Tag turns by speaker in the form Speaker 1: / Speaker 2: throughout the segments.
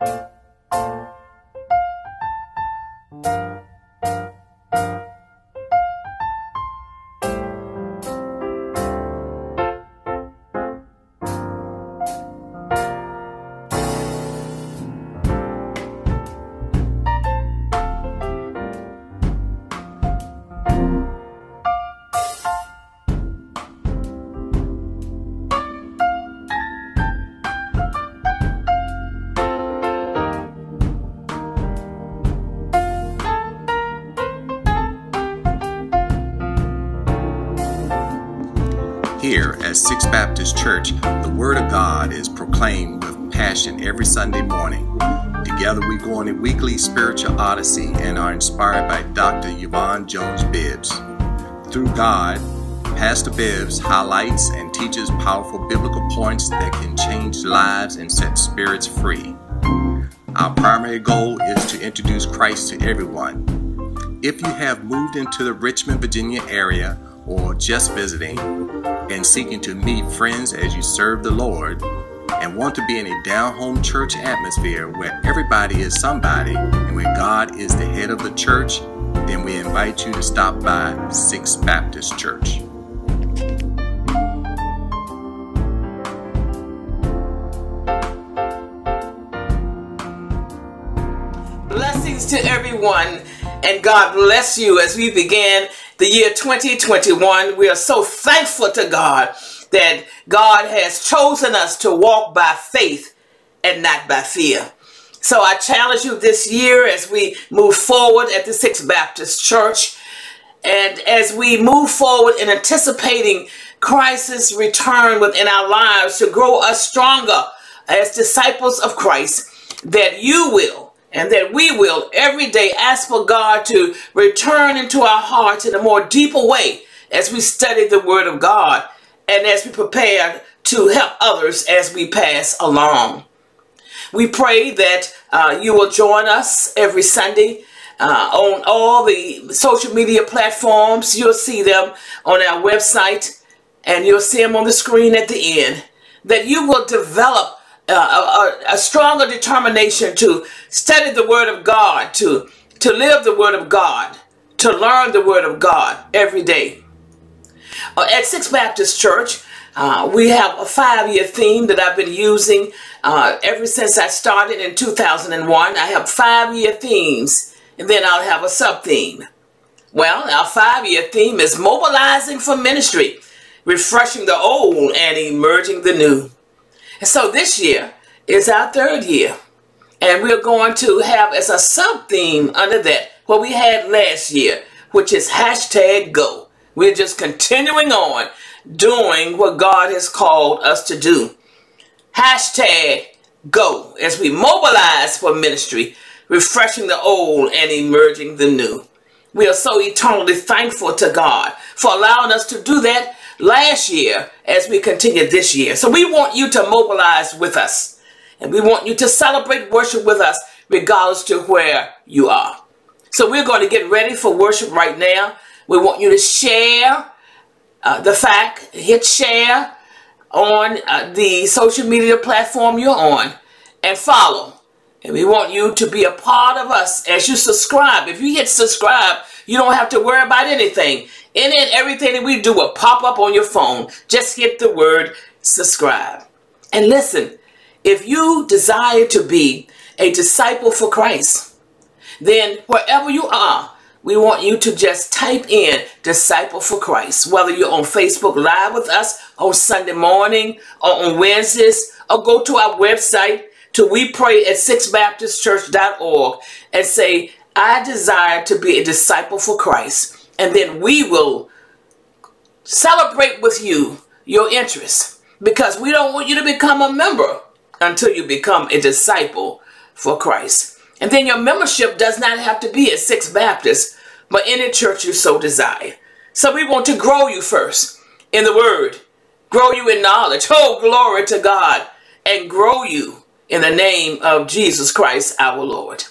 Speaker 1: Here Baptist Church, the Word of God is proclaimed with passion every Sunday morning. Together we go on a weekly spiritual odyssey and are inspired by Dr. Yvonne Jones Bibbs. Through God, Pastor Bibbs highlights and teaches powerful biblical points that can change lives and set spirits free. Our primary goal is to introduce Christ to everyone. If you have moved into the Richmond, Virginia area or just visiting, and seeking to meet friends as you serve the Lord, and want to be in a down home church atmosphere where everybody is somebody and where God is the head of the church, then we invite you to stop by Sixth Baptist Church.
Speaker 2: Blessings to everyone, and God bless you as we begin the year 2021. We are so thankful to God that God has chosen us to walk by faith and not by fear. So I challenge you this year as we move forward at the Sixth Baptist Church and as we move forward in anticipating Christ's return within our lives to grow us stronger as disciples of Christ, that you will and that we will every day ask for God to return into our hearts in a more deeper way as we study the Word of God and as we prepare to help others as we pass along. We pray that uh, you will join us every Sunday uh, on all the social media platforms. You'll see them on our website and you'll see them on the screen at the end. That you will develop uh, a, a, stronger determination to study the Word of God, to, to live the Word of God, to learn the Word of God every day. Uh, at Sixth Baptist Church, uh, we have a five-year theme that I've been using uh, ever since I started in 2001. I have five-year themes, and then I'll have a sub-theme. Well, our five-year theme is mobilizing for ministry, refreshing the old and emerging the new. And so this year is our third year. And we're going to have as a sub-theme under that what we had last year, which is hashtag go. We're just continuing on doing what God has called us to do. Hashtag go as we mobilize for ministry, refreshing the old and emerging the new. We are so eternally thankful to God for allowing us to do that last year as we continue this year. So we want you to mobilize with us. And we want you to celebrate worship with us regardless to where you are. So we're going to get ready for worship right now. We want you to share uh, the fact, hit share on uh, the social media platform you're on and follow. And we want you to be a part of us as you subscribe. If you hit subscribe, you don't have to worry about anything. Any and everything that we do will pop up on your phone. Just hit the word subscribe. And listen, if you desire to be a disciple for Christ, then wherever you are, we want you to just type in disciple for Christ, whether you're on Facebook Live with us on Sunday morning or on Wednesdays, or go to our website to we pray at sixthbaptistchurch.org and say, I desire to be a disciple for Christ and then we will celebrate with you your interest because we don't want you to become a member until you become a disciple for Christ. And then your membership does not have to be at Six Baptist, but any church you so desire. So we want to grow you first in the word, grow you in knowledge. Oh, glory to God, and grow you in the name of Jesus Christ our Lord.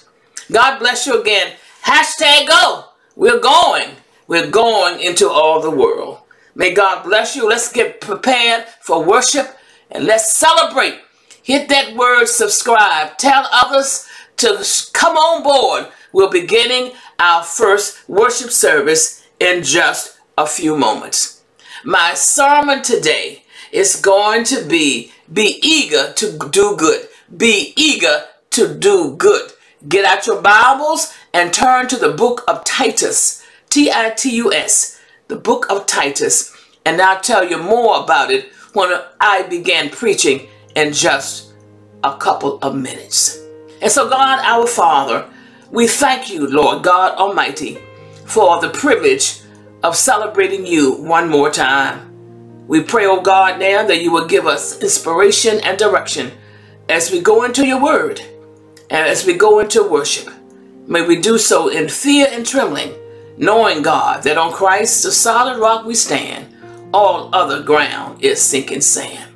Speaker 2: God bless you again. Hashtag go. We're going. We're going into all the world. May God bless you. Let's get prepared for worship and let's celebrate Hit that word subscribe. Tell others to come on board. We're beginning our first worship service in just a few moments. My sermon today is going to be be eager to do good. Be eager to do good. Get out your Bibles and turn to the book of Titus. T I T U S. The book of Titus. And I'll tell you more about it when I began preaching in just a couple of minutes. And so, God, our Father, we thank you, Lord God Almighty, for the privilege of celebrating you one more time. We pray, oh God, now that you will give us inspiration and direction as we go into your word and as we go into worship. May we do so in fear and trembling, knowing, God, that on Christ, the solid rock we stand, all other ground is sinking sand.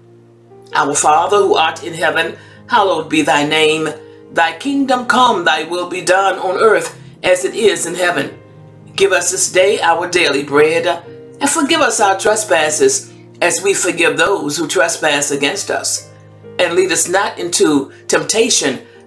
Speaker 2: Our Father who art in heaven, hallowed be thy name. Thy kingdom come, thy will be done on earth as it is in heaven. Give us this day our daily bread, and forgive us our trespasses as we forgive those who trespass against us. And lead us not into temptation,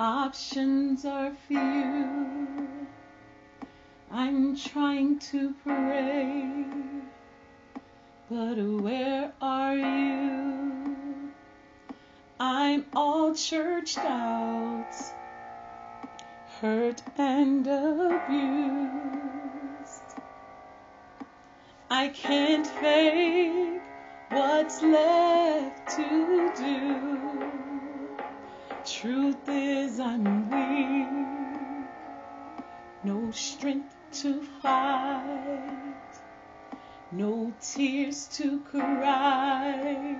Speaker 3: Options are few. I'm trying to pray, but where are you? I'm all churched out, hurt and abused. I can't fake what's left to do. Truth is, I'm weak, no strength to fight, no tears to cry,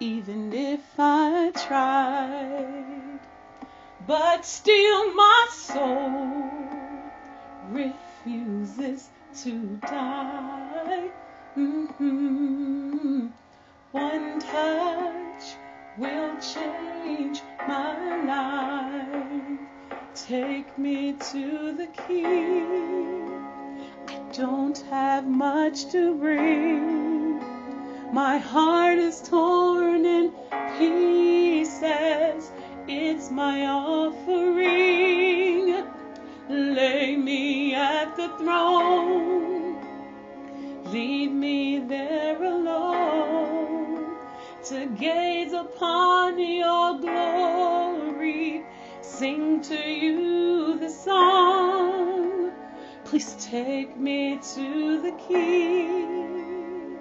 Speaker 3: even if I tried. But still, my soul refuses to die. Mm-hmm. One touch will change my life. Take me to the King. I don't have much to bring. My heart is torn in pieces. It's my offering. Lay me at the throne. Leave me there alone to gaze upon your glory, sing to you the song. Please take me to the King.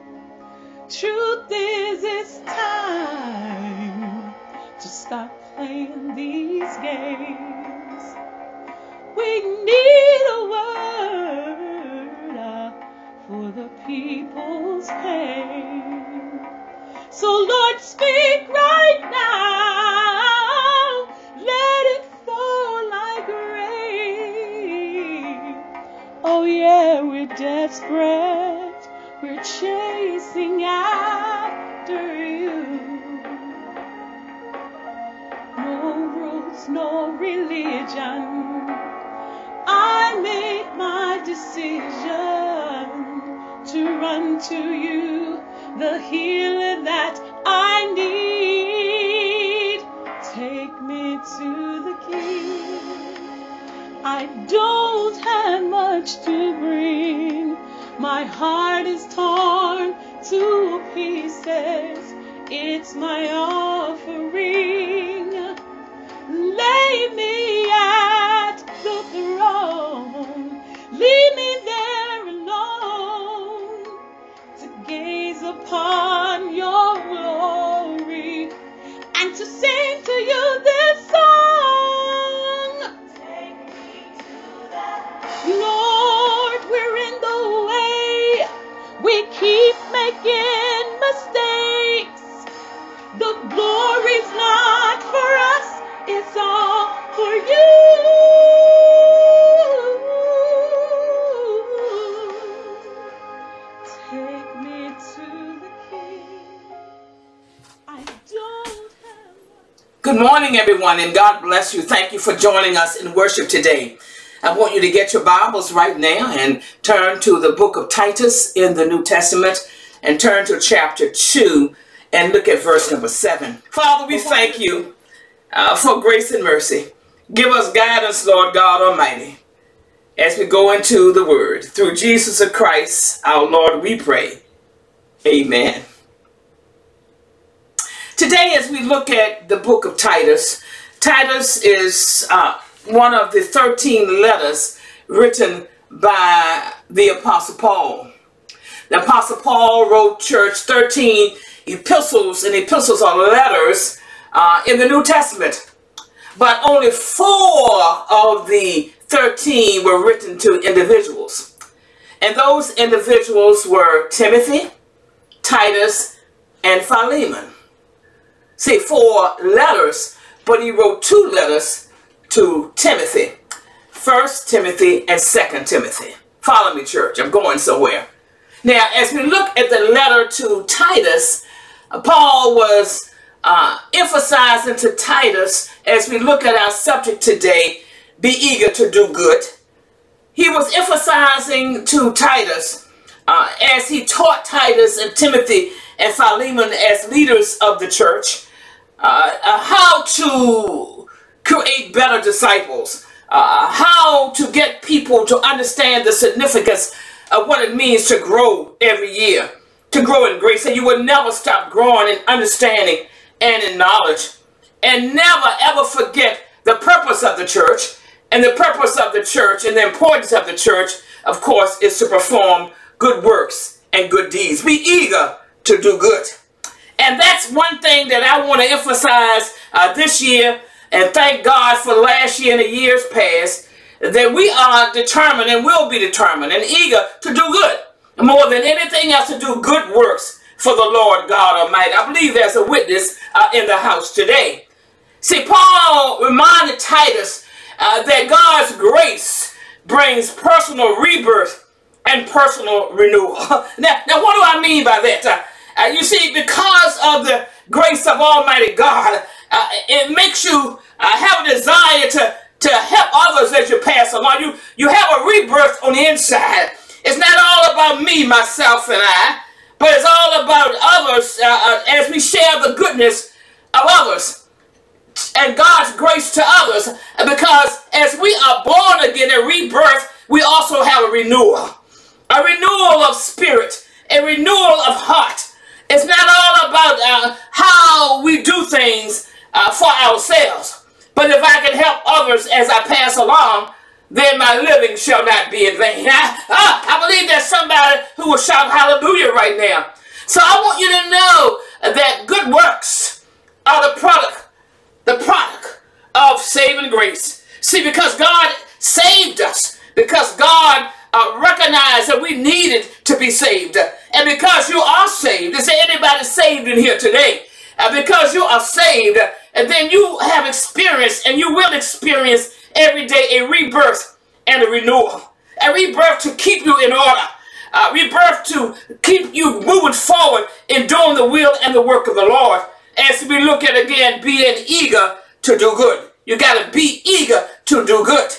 Speaker 3: Truth is, it's time to stop playing these games. We need a word for the people's pain. So, Lord, speak right now. Let it fall like rain. Oh, yeah, we're desperate. We're chasing after you. No rules, no religion. I made my decision to run to you the healer that I need. Take me to the King. I don't have much to bring. My heart is torn to pieces. It's my offering. Lay me
Speaker 2: Good morning, everyone, and God bless you. Thank you for joining us in worship today. I want you to get your Bibles right now and turn to the book of Titus in the New Testament and turn to chapter 2 and look at verse number 7. Father, we thank you uh, for grace and mercy. Give us guidance, Lord God Almighty, as we go into the Word. Through Jesus Christ, our Lord, we pray. Amen. Today, as we look at the book of Titus, Titus is uh, one of the 13 letters written by the Apostle Paul. The Apostle Paul wrote church 13 epistles, and epistles are letters uh, in the New Testament. But only four of the 13 were written to individuals. And those individuals were Timothy, Titus, and Philemon say four letters, but he wrote two letters to Timothy. First Timothy and Second Timothy. Follow me, church. I'm going somewhere. Now, as we look at the letter to Titus, uh, Paul was uh, emphasizing to Titus, as we look at our subject today, be eager to do good. He was emphasizing to Titus, uh, as he taught Titus and Timothy and Philemon as leaders of the church, uh, uh, how to create better disciples, uh, how to get people to understand the significance of what it means to grow every year, to grow in grace. And you will never stop growing in understanding and in knowledge. And never ever forget the purpose of the church. And the purpose of the church and the importance of the church, of course, is to perform good works and good deeds. Be eager to do good. And that's one thing that I want to emphasize uh, this year, and thank God for last year and the years past, that we are determined and will be determined and eager to do good. More than anything else, to do good works for the Lord God Almighty. I believe there's a witness uh, in the house today. See, Paul reminded Titus uh, that God's grace brings personal rebirth and personal renewal. now, now, what do I mean by that? Uh, you see, because of the grace of Almighty God, uh, it makes you uh, have a desire to, to help others as you pass along. You, you have a rebirth on the inside. It's not all about me, myself, and I, but it's all about others uh, uh, as we share the goodness of others and God's grace to others. Because as we are born again and rebirth, we also have a renewal. A renewal of spirit, a renewal of heart, it's not all about uh, how we do things uh, for ourselves. But if I can help others as I pass along, then my living shall not be in vain. I, I, I believe there's somebody who will shout hallelujah right now. So I want you to know that good works are the product, the product of saving grace. See, because God saved us, because God uh, recognized that we needed to be saved. And because you are saved, is there anybody saved in here today? And because you are saved, and then you have experienced, and you will experience every day a rebirth and a renewal. A rebirth to keep you in order. A rebirth to keep you moving forward in doing the will and the work of the Lord. As we look at again, being eager to do good. You got to be eager to do good.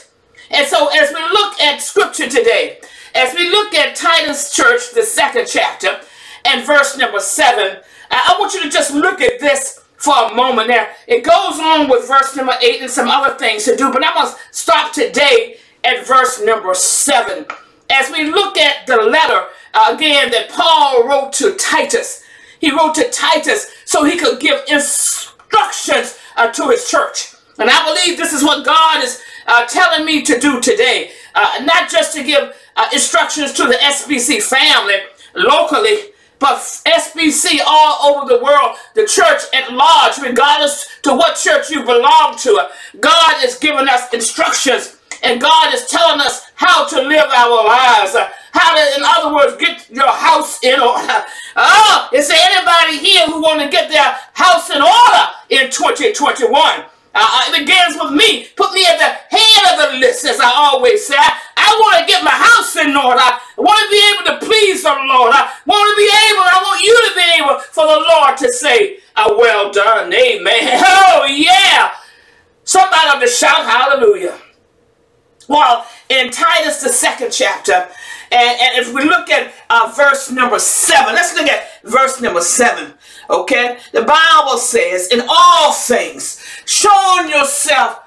Speaker 2: And so as we look at scripture today, as we look at Titus Church, the second chapter, and verse number seven, I want you to just look at this for a moment now. It goes on with verse number eight and some other things to do, but I must stop today at verse number seven. As we look at the letter, uh, again, that Paul wrote to Titus, he wrote to Titus so he could give instructions uh, to his church. And I believe this is what God is uh, telling me to do today. Uh, not just to give uh, instructions to the SBC family locally, but SBC all over the world, the church at large, regardless to what church you belong to. God is giving us instructions and God is telling us how to live our lives. How to, in other words, get your house in order. Oh, is there anybody here who want to get their house in order in 2021? Uh, it begins with me. Put me at the head of the list, as I always say. I, I want to get my house in order. I want to be able to please the Lord. I want to be able, I want you to be able for the Lord to say, uh, well done, amen. Oh, yeah. Somebody ought to shout hallelujah. Well, in Titus, the second chapter, and, and if we look at uh, verse number seven, let's look at verse number seven. Okay, the Bible says, in all things, showing yourself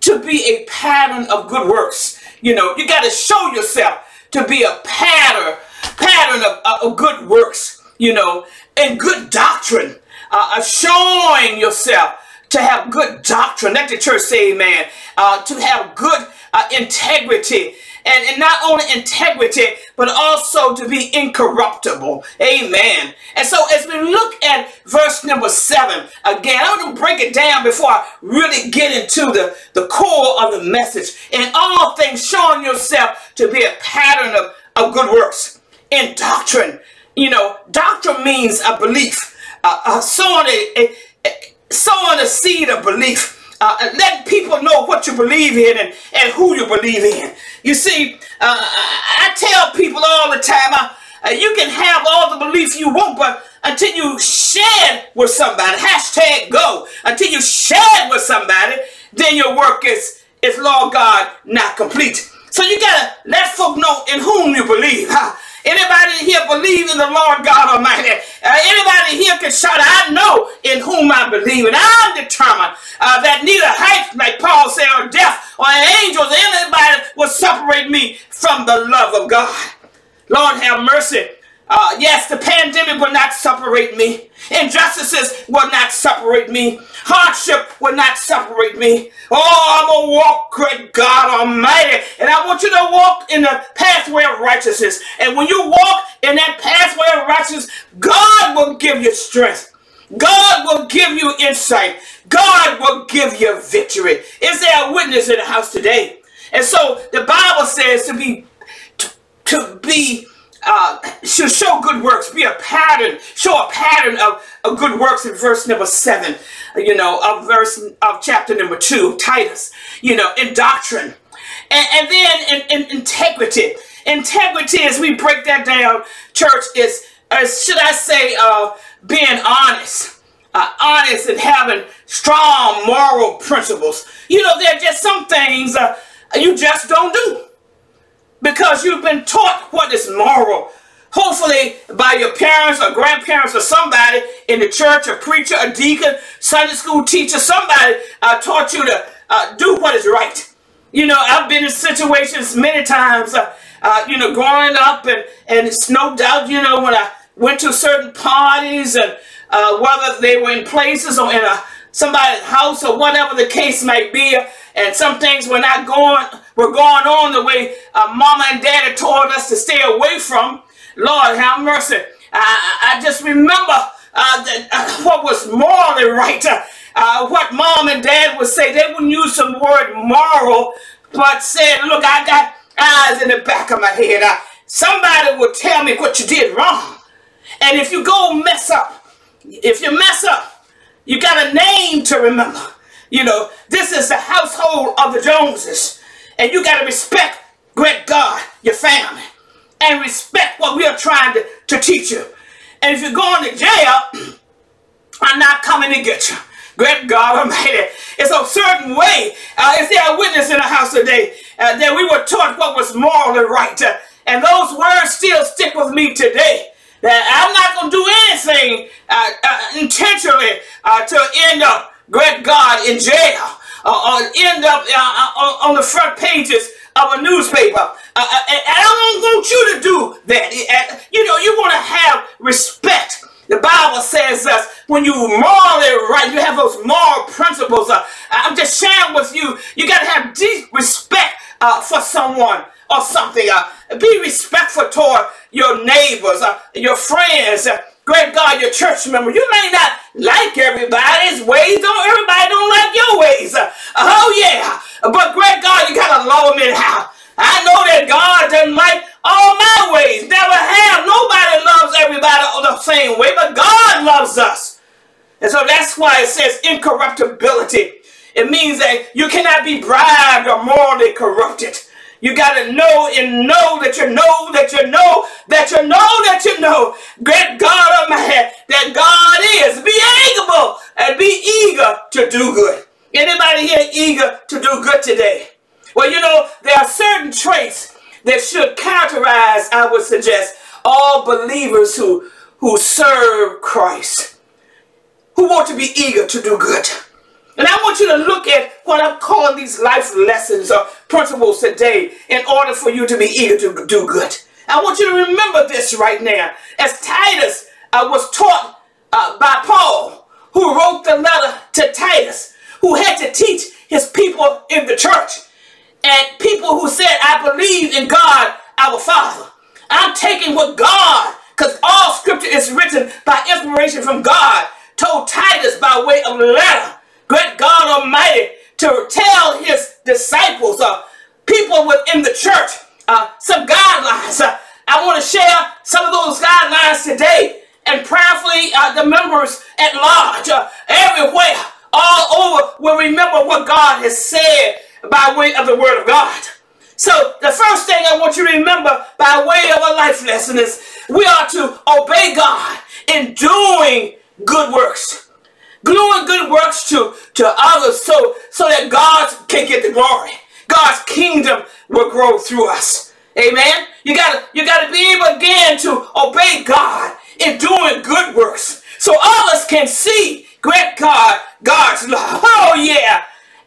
Speaker 2: to be a pattern of good works. You know, you got to show yourself to be a pattern, pattern of, of good works. You know, and good doctrine, uh, showing yourself to have good doctrine. Let the church say amen. Uh, to have good uh, integrity. And, and not only integrity, but also to be incorruptible. Amen. And so as we look at verse number seven, again, I'm going to break it down before I really get into the, the core of the message. In all things, showing yourself to be a pattern of, of good works. In doctrine, you know, doctrine means a belief. Uh, uh, sowing, a, a, sowing a seed of belief uh, let people know what you believe in and, and who you believe in. You see, uh, I tell people all the time, uh, uh, you can have all the belief you want, but until you share with somebody, hashtag go, until you share with somebody, then your work is, is Lord God, not complete. So you gotta let folk know in whom you believe. Huh? Anybody here believe in the Lord God Almighty? Uh, anybody here can shout, I know in whom I believe. And I'm determined uh, that neither height, like Paul said, or death, or angels, anybody will separate me from the love of God. Lord have mercy. Uh, yes, the pandemic will not separate me. Injustices will not separate me. Hardship will not separate me. Oh, I'm going to walk, great God Almighty. And I want you to walk in the pathway of righteousness. And when you walk in that pathway of righteousness, God will give you strength. God will give you insight. God will give you victory. Is there a witness in the house today? And so the Bible says to be to, to be uh, should show good works, be a pattern, show a pattern of, of good works in verse number seven, you know, of verse of chapter number two, Titus, you know, in doctrine. And, and then in, in integrity. Integrity, as we break that down, church, is, should I say, uh, being honest. Uh, honest and having strong moral principles. You know, there are just some things uh, you just don't do because you've been taught what is moral. Hopefully by your parents or grandparents or somebody in the church, a preacher, a deacon, Sunday school teacher, somebody uh, taught you to uh, do what is right. You know, I've been in situations many times, uh, uh you know, growing up and, and it's no doubt, you know, when I went to certain parties and uh, whether they were in places or in a somebody's house or whatever the case might be, and some things were not going, were going on the way uh, mama and daddy told us to stay away from. Lord, have mercy. I, I just remember uh, uh, what was morally right. Uh, uh, what mom and dad would say. They wouldn't use the word moral, but said, look, I got eyes in the back of my head. Uh, somebody would tell me what you did wrong. And if you go mess up, if you mess up, you got a name to remember. You know, this is the household of the Joneses. And you got to respect, great God, your family. And respect what we are trying to, to teach you. And if you're going to jail, I'm not coming to get you. Great God Almighty. It's a certain way. Uh, is there a witness in the house today uh, that we were taught what was morally right? Uh, and those words still stick with me today. That I'm not going to do anything uh, uh, intentionally uh, to end up great God, in jail or, or end up uh, uh on the front pages of a newspaper. Uh, uh and I don't want you to do that. Uh, you know, you want to have respect. The Bible says that when you morally right, you have those moral principles. Uh, I'm just sharing with you, you got to have deep respect uh, for someone or something. Uh, be respectful toward your neighbors, uh, your friends. Great God, your church member, you may not like everybody's ways. Don't everybody don't like your ways. Oh yeah, but great God, you gotta love them anyhow. I know that God doesn't like all my ways. Never have. Nobody loves everybody the same way, but God loves us. And so that's why it says incorruptibility. It means that you cannot be bribed or morally corrupted. You got to know and know that you know that you know that you know that you know. Great God of my head, that God is. Be able and be eager to do good. Anybody here eager to do good today? Well, you know, there are certain traits that should characterize, I would suggest, all believers who, who serve Christ, who want to be eager to do good. And I want you to look at what I'm calling these life lessons or principles today in order for you to be eager to do good. I want you to remember this right now. As Titus uh, was taught uh, by Paul, who wrote the letter to Titus, who had to teach his people in the church, and people who said, I believe in God, our Father. I'm taking what God, because all scripture is written by inspiration from God, told Titus by way of letter, great God Almighty, to tell his disciples, uh, people within the church, uh, some guidelines. Uh, I want to share some of those guidelines today and prayerfully uh, the members at large, uh, everywhere, all over, will remember what God has said by way of the Word of God. So the first thing I want you to remember by way of a life lesson is we are to obey God in doing good works. Doing good works to, to others so, so that God can get the glory. God's kingdom will grow through us. Amen. You gotta you gotta be able again to obey God in doing good works. So others can see great God, God's love. Oh yeah.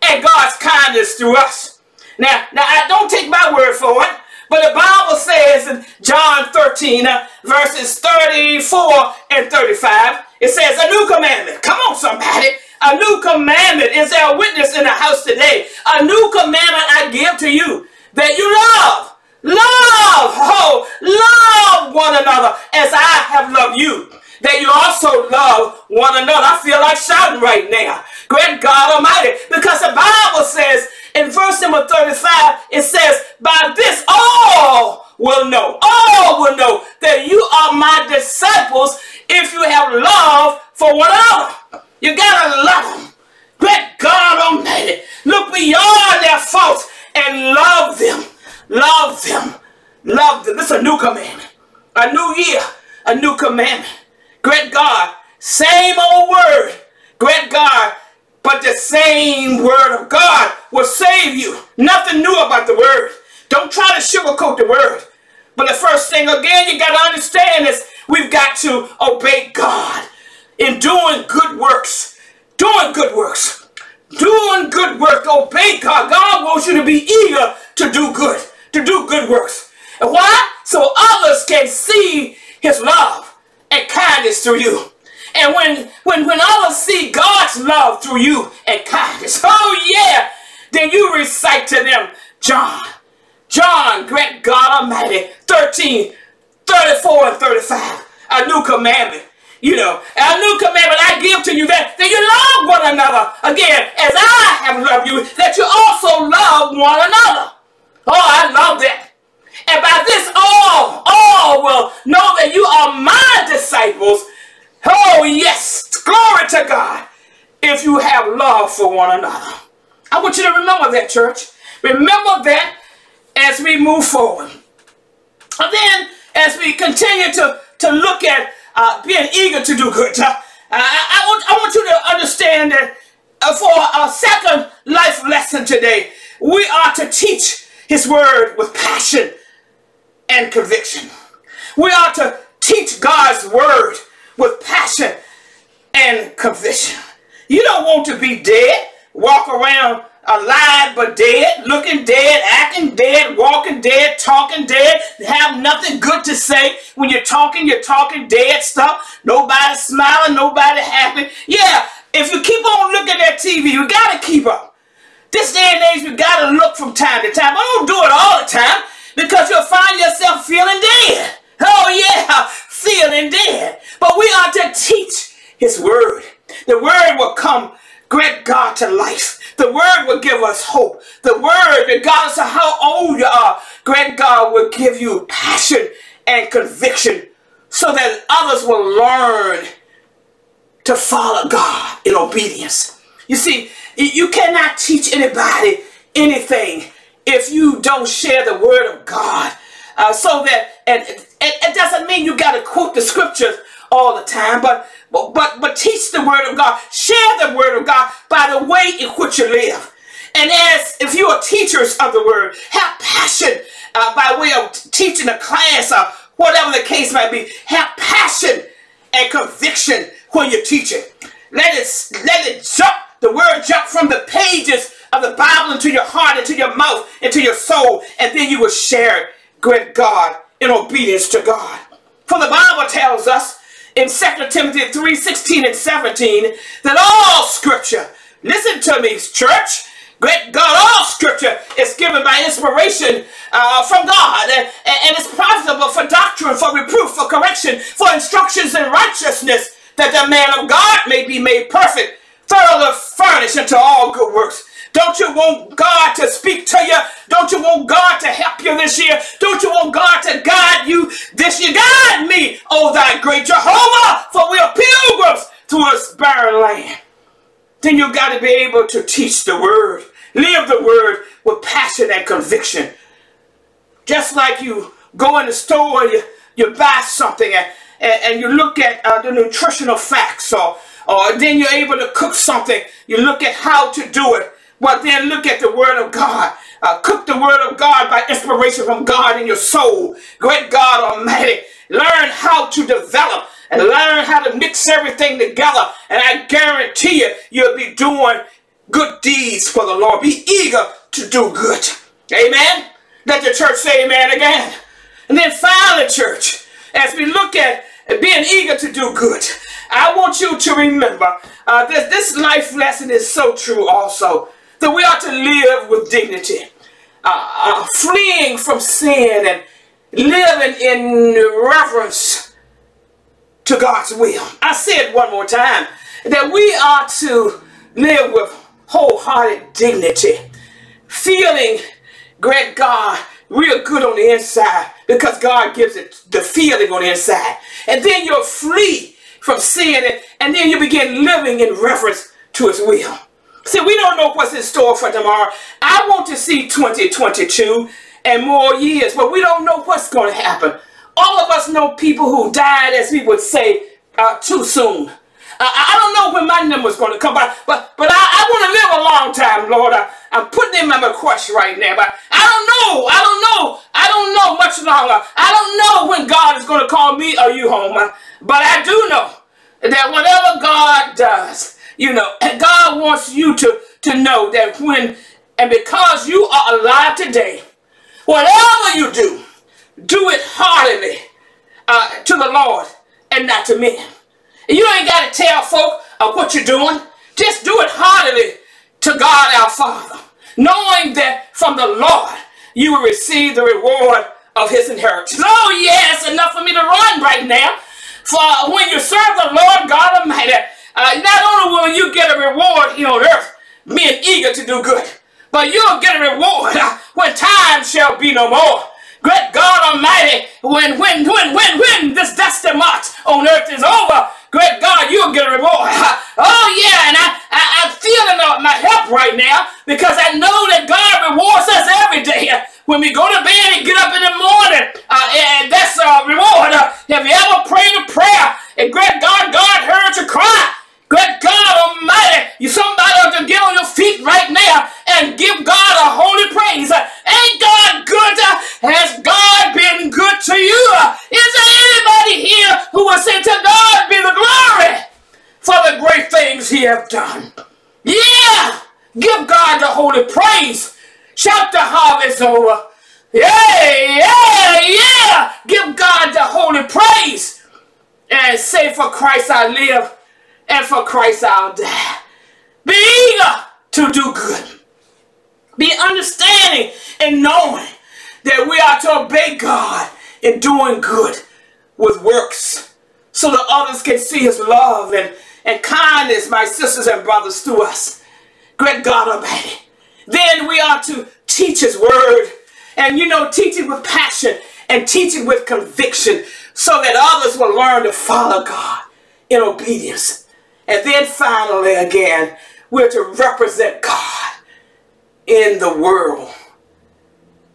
Speaker 2: And God's kindness through us. Now, now I don't take my word for it, but the Bible says in John 13, uh, verses 34 and 35, it says a new commandment. Come on, somebody. A new commandment. Is there a witness in the house today? A new commandment I give to you that you love. Love, oh, love one another as I have loved you. That you also love one another. I feel like shouting right now. Great God Almighty. Because the Bible says in verse number 35, it says, By this all will know, all will know that you are my disciples if you have love for one another. You gotta love them. Great God Almighty. Look beyond their faults and love them. Love them. Love them. This is a new commandment. A new year. A new commandment. Great God. Same old word. Great God. But the same word of God will save you. Nothing new about the word. Don't try to sugarcoat the word. But the first thing, again, you got to understand is we've got to obey God in doing good works. Doing good works. Doing good work. Obey God. God wants you to be eager to do good. To do good works. And why? So others can see his love and kindness through you. And when, when, when others see God's love through you and kindness, oh yeah, then you recite to them John, John, great God Almighty, 13, 34 and 35, a new commandment. You know, a new commandment I give to you that, that you love one another. Again, as I have loved you, that you also love one another. Oh, I love that. And by this all, all will know that you are my disciples. Oh, yes. Glory to God. If you have love for one another. I want you to remember that, church. Remember that as we move forward. And then, as we continue to, to look at uh, being eager to do good, uh, I, I, want, I want you to understand that uh, for our second life lesson today, we are to teach His Word with passion and conviction. We are to teach God's Word with passion and conviction. You don't want to be dead, walk around alive but dead, looking dead, acting dead, walking dead, talking dead, have nothing good to say. When you're talking, you're talking dead stuff. Nobody smiling, nobody happy. Yeah, if you keep on looking at TV, you gotta keep up. This day and age, you gotta look from time to time. I don't do it all the time because you'll find yourself feeling dead. Oh yeah, feeling dead. But we are to teach his word. The word will come, great God, to life. The word will give us hope. The word, regardless of how old you are, great God will give you passion and conviction so that others will learn to follow God in obedience. You see, you cannot teach anybody anything if you don't share the word of God. Uh, so that, and it, it doesn't mean you got to quote the scriptures all the time, but, but, but, teach the word of God. Share the word of God by the way in which you live. And as if you are teachers of the word, have passion uh, by way of teaching a class or whatever the case might be. Have passion and conviction when you teach it. Let it, let it jump, the word jump from the pages of the Bible into your heart, into your mouth, into your soul, and then you will share it, great God in obedience to God. For the Bible tells us in 2 Timothy 3, 16 and 17 that all scripture, listen to me, church, Great God, all scripture is given by inspiration uh, from God and, and profitable for doctrine, for reproof, for correction, for instructions in righteousness, that the man of God may be made perfect, thoroughly furnished unto all good works. Don't you want God to speak to you? Don't you want God to help you this year? Don't you want God to guide you this year? Guide me, O thy great Jehovah, for we are pilgrims to a barren land then you got to be able to teach the word, live the word with passion and conviction. Just like you go in the store you, you buy something and, and, and you look at uh, the nutritional facts or, or then you're able to cook something, you look at how to do it, but then look at the word of God. Uh, cook the word of God by inspiration from God in your soul. Great God Almighty. Learn how to develop and learn how to mix everything together. And I guarantee you, you'll be doing good deeds for the Lord. Be eager to do good. Amen. Let the church say amen again. And then finally, church, as we look at being eager to do good, I want you to remember uh, that this life lesson is so true also, that we ought to live with dignity, uh, uh, fleeing from sin and living in reverence to God's will. I said one more time that we are to live with wholehearted dignity, feeling, great God, real good on the inside because God gives it the feeling on the inside. And then you'll flee from sin and, and then you begin living in reverence to his will. See, we don't know what's in store for tomorrow. I want to see 2022 and more years, but we don't know what's going to happen. All of us know people who died, as we would say, uh, too soon. I don't know when my number's going to come by, but but I, I want to live a long time, Lord. I, am putting in my request right now, but I don't know. I don't know. I don't know much longer. I don't know when God is going to call me or you home, but I do know that whatever God does, you know, God wants you to, to know that when, and because you are alive today, whatever you do, do it heartily uh, to the Lord and not to men. You ain't got to tell folk of what you're doing. Just do it heartily to God our Father, knowing that from the Lord you will receive the reward of his inheritance. Oh, yes, enough for me to run right now. For when you serve the Lord God Almighty, uh, not only will you get a reward here on earth, men eager to do good, but you'll get a reward uh, when time shall be no more. Great God Almighty, when, when, when, when, when this dusty march on earth is over, great God, you'll get a reward. Oh yeah, and I, I, I'm feeling my help right now because I know that God rewards us every day. When we go to bed and get up in the morning, uh, and that's a reward. Uh, have you ever prayed a prayer and great God, God heard your cry? Great God Almighty, you somebody ought to get on your feet right now and give God a holy praise. Ain't God good? Has God been good to you? Is there anybody here who will say to God be the glory for the great things he have done? Yeah! Give God the holy praise. Shout the harvest over. Yeah, yeah, yeah! Give God the holy praise. And say, for Christ I live and for Christ I'll die. Be eager to do good. Be understanding and knowing that we are to obey God in doing good with works so that others can see his love and, and kindness, my sisters and brothers, through us. Great God Almighty. Then we are to teach his word and, you know, teach it with passion and teach it with conviction so that others will learn to follow God in obedience. And then finally, again, we're to represent God in the world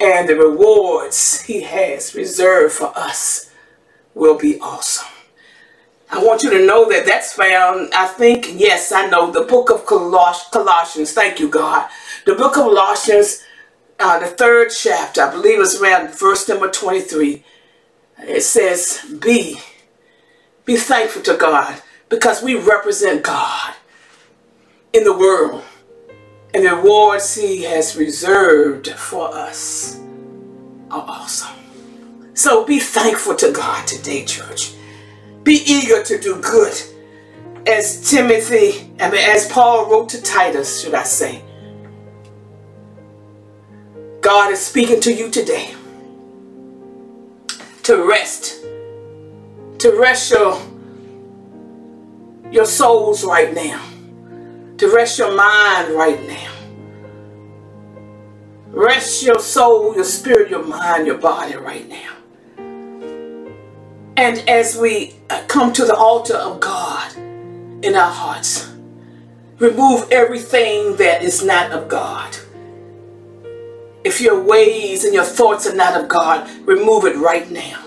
Speaker 2: and the rewards he has reserved for us will be awesome. I want you to know that that's found, I think, yes, I know, the book of Coloss- Colossians. Thank you, God. The book of Colossians, uh, the third chapter, I believe it's around verse number 23. It says, Be, be thankful to God because we represent God in the world and the rewards He has reserved for us are awesome. So be thankful to God today, church. Be eager to do good. As Timothy, I mean, as Paul wrote to Titus, should I say, God is speaking to you today to rest, to rest your, your souls right now, to rest your mind right now. Rest your soul, your spirit, your mind, your body right now. And as we uh, come to the altar of God in our hearts, remove everything that is not of God. If your ways and your thoughts are not of God, remove it right now.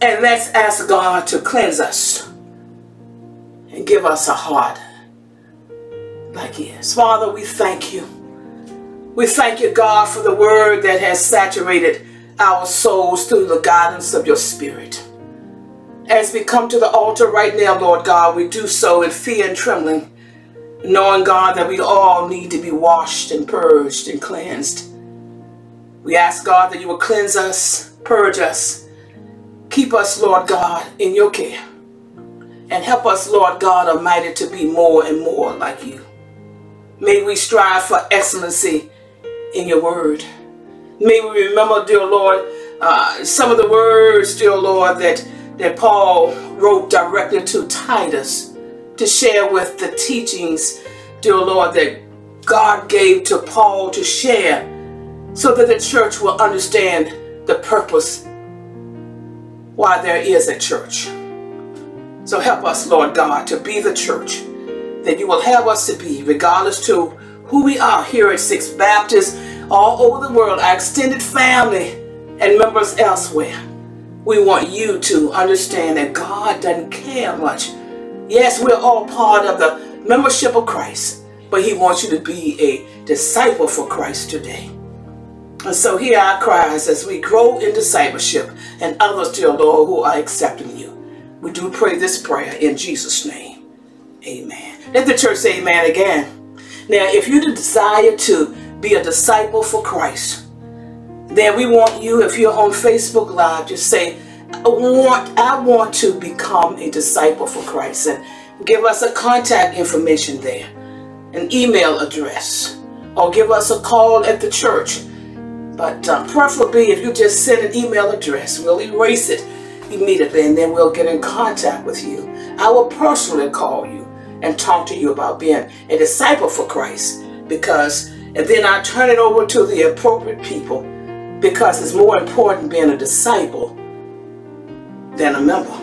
Speaker 2: And let's ask God to cleanse us and give us a heart like His. Father, we thank you. We thank you, God, for the word that has saturated our souls through the guidance of your Spirit. As we come to the altar right now, Lord God, we do so in fear and trembling, knowing, God, that we all need to be washed and purged and cleansed. We ask, God, that you will cleanse us, purge us, keep us, Lord God, in your care, and help us, Lord God Almighty, to be more and more like you. May we strive for excellency in your word. May we remember, dear Lord, uh, some of the words, dear Lord, that, that Paul wrote directly to Titus to share with the teachings, dear Lord, that God gave to Paul to share so that the church will understand the purpose why there is a church. So help us, Lord God, to be the church that you will have us to be, regardless to who we are here at Sixth Baptist, all over the world, our extended family and members elsewhere. We want you to understand that God doesn't care much. Yes, we're all part of the membership of Christ, but he wants you to be a disciple for Christ today. And so hear our cries as we grow in discipleship and others, dear Lord, who are accepting you. We do pray this prayer in Jesus' name. Amen. Let the church say amen again. Now, if you desire to be a disciple for Christ, then we want you, if you're on Facebook Live, just say, I want, I want to become a disciple for Christ. And give us a contact information there, an email address, or give us a call at the church. But uh, preferably, if you just send an email address, we'll erase it immediately and then we'll get in contact with you. I will personally call you and talk to you about being a disciple for Christ because, and then I turn it over to the appropriate people because it's more important being a disciple than a member.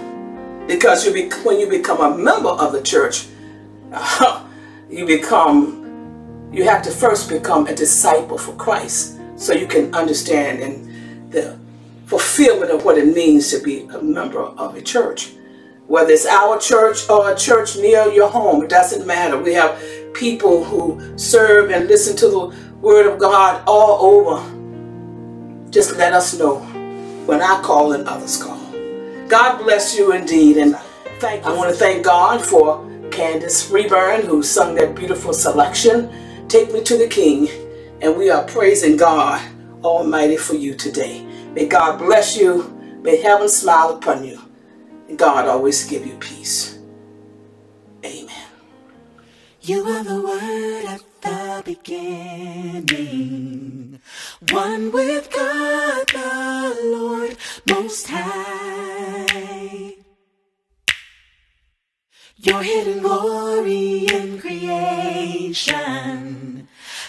Speaker 2: Because you be, when you become a member of the church, uh-huh, you become, you have to first become a disciple for Christ so you can understand and the fulfillment of what it means to be a member of a church. Whether it's our church or a church near your home, it doesn't matter. We have people who serve and listen to the Word of God all over. Just let us know when I call and others call. God bless you indeed. And thank I want to thank God for Candace Freeburn who sung that beautiful selection, Take Me to the King. And we are praising God Almighty for you today. May God bless you. May heaven smile upon you. And God always give you peace. Amen.
Speaker 4: You are the word at the beginning. One with God the Lord Most High. Your hidden glory in creation.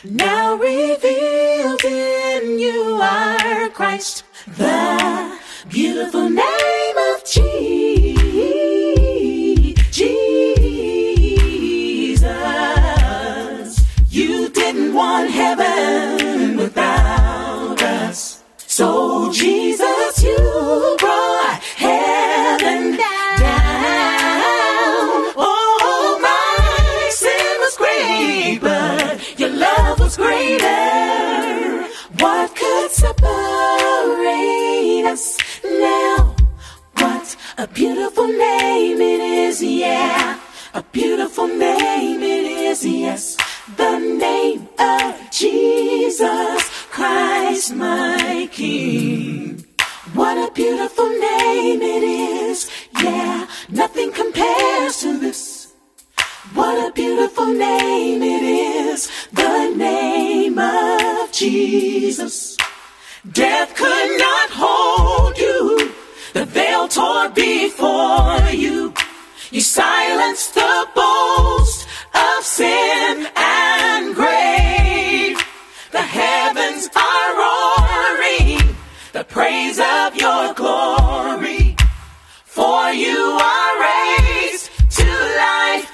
Speaker 4: Now revealed in you are Christ, the beautiful name of Jesus. You didn't want heaven without us. So, Jesus, you brought heaven down. Oh, my sin was great, but your love was greater. What could surpass? A beautiful name it is, yeah. A beautiful name it is, yes. The name of Jesus Christ, my King. What a beautiful name it is, yeah. Nothing compares to this. What a beautiful name it is, the name of Jesus. Death could not hold you. The veil tore before you. You silenced the boast of sin and grave. The heavens are roaring. The praise of your glory. For you are raised to life.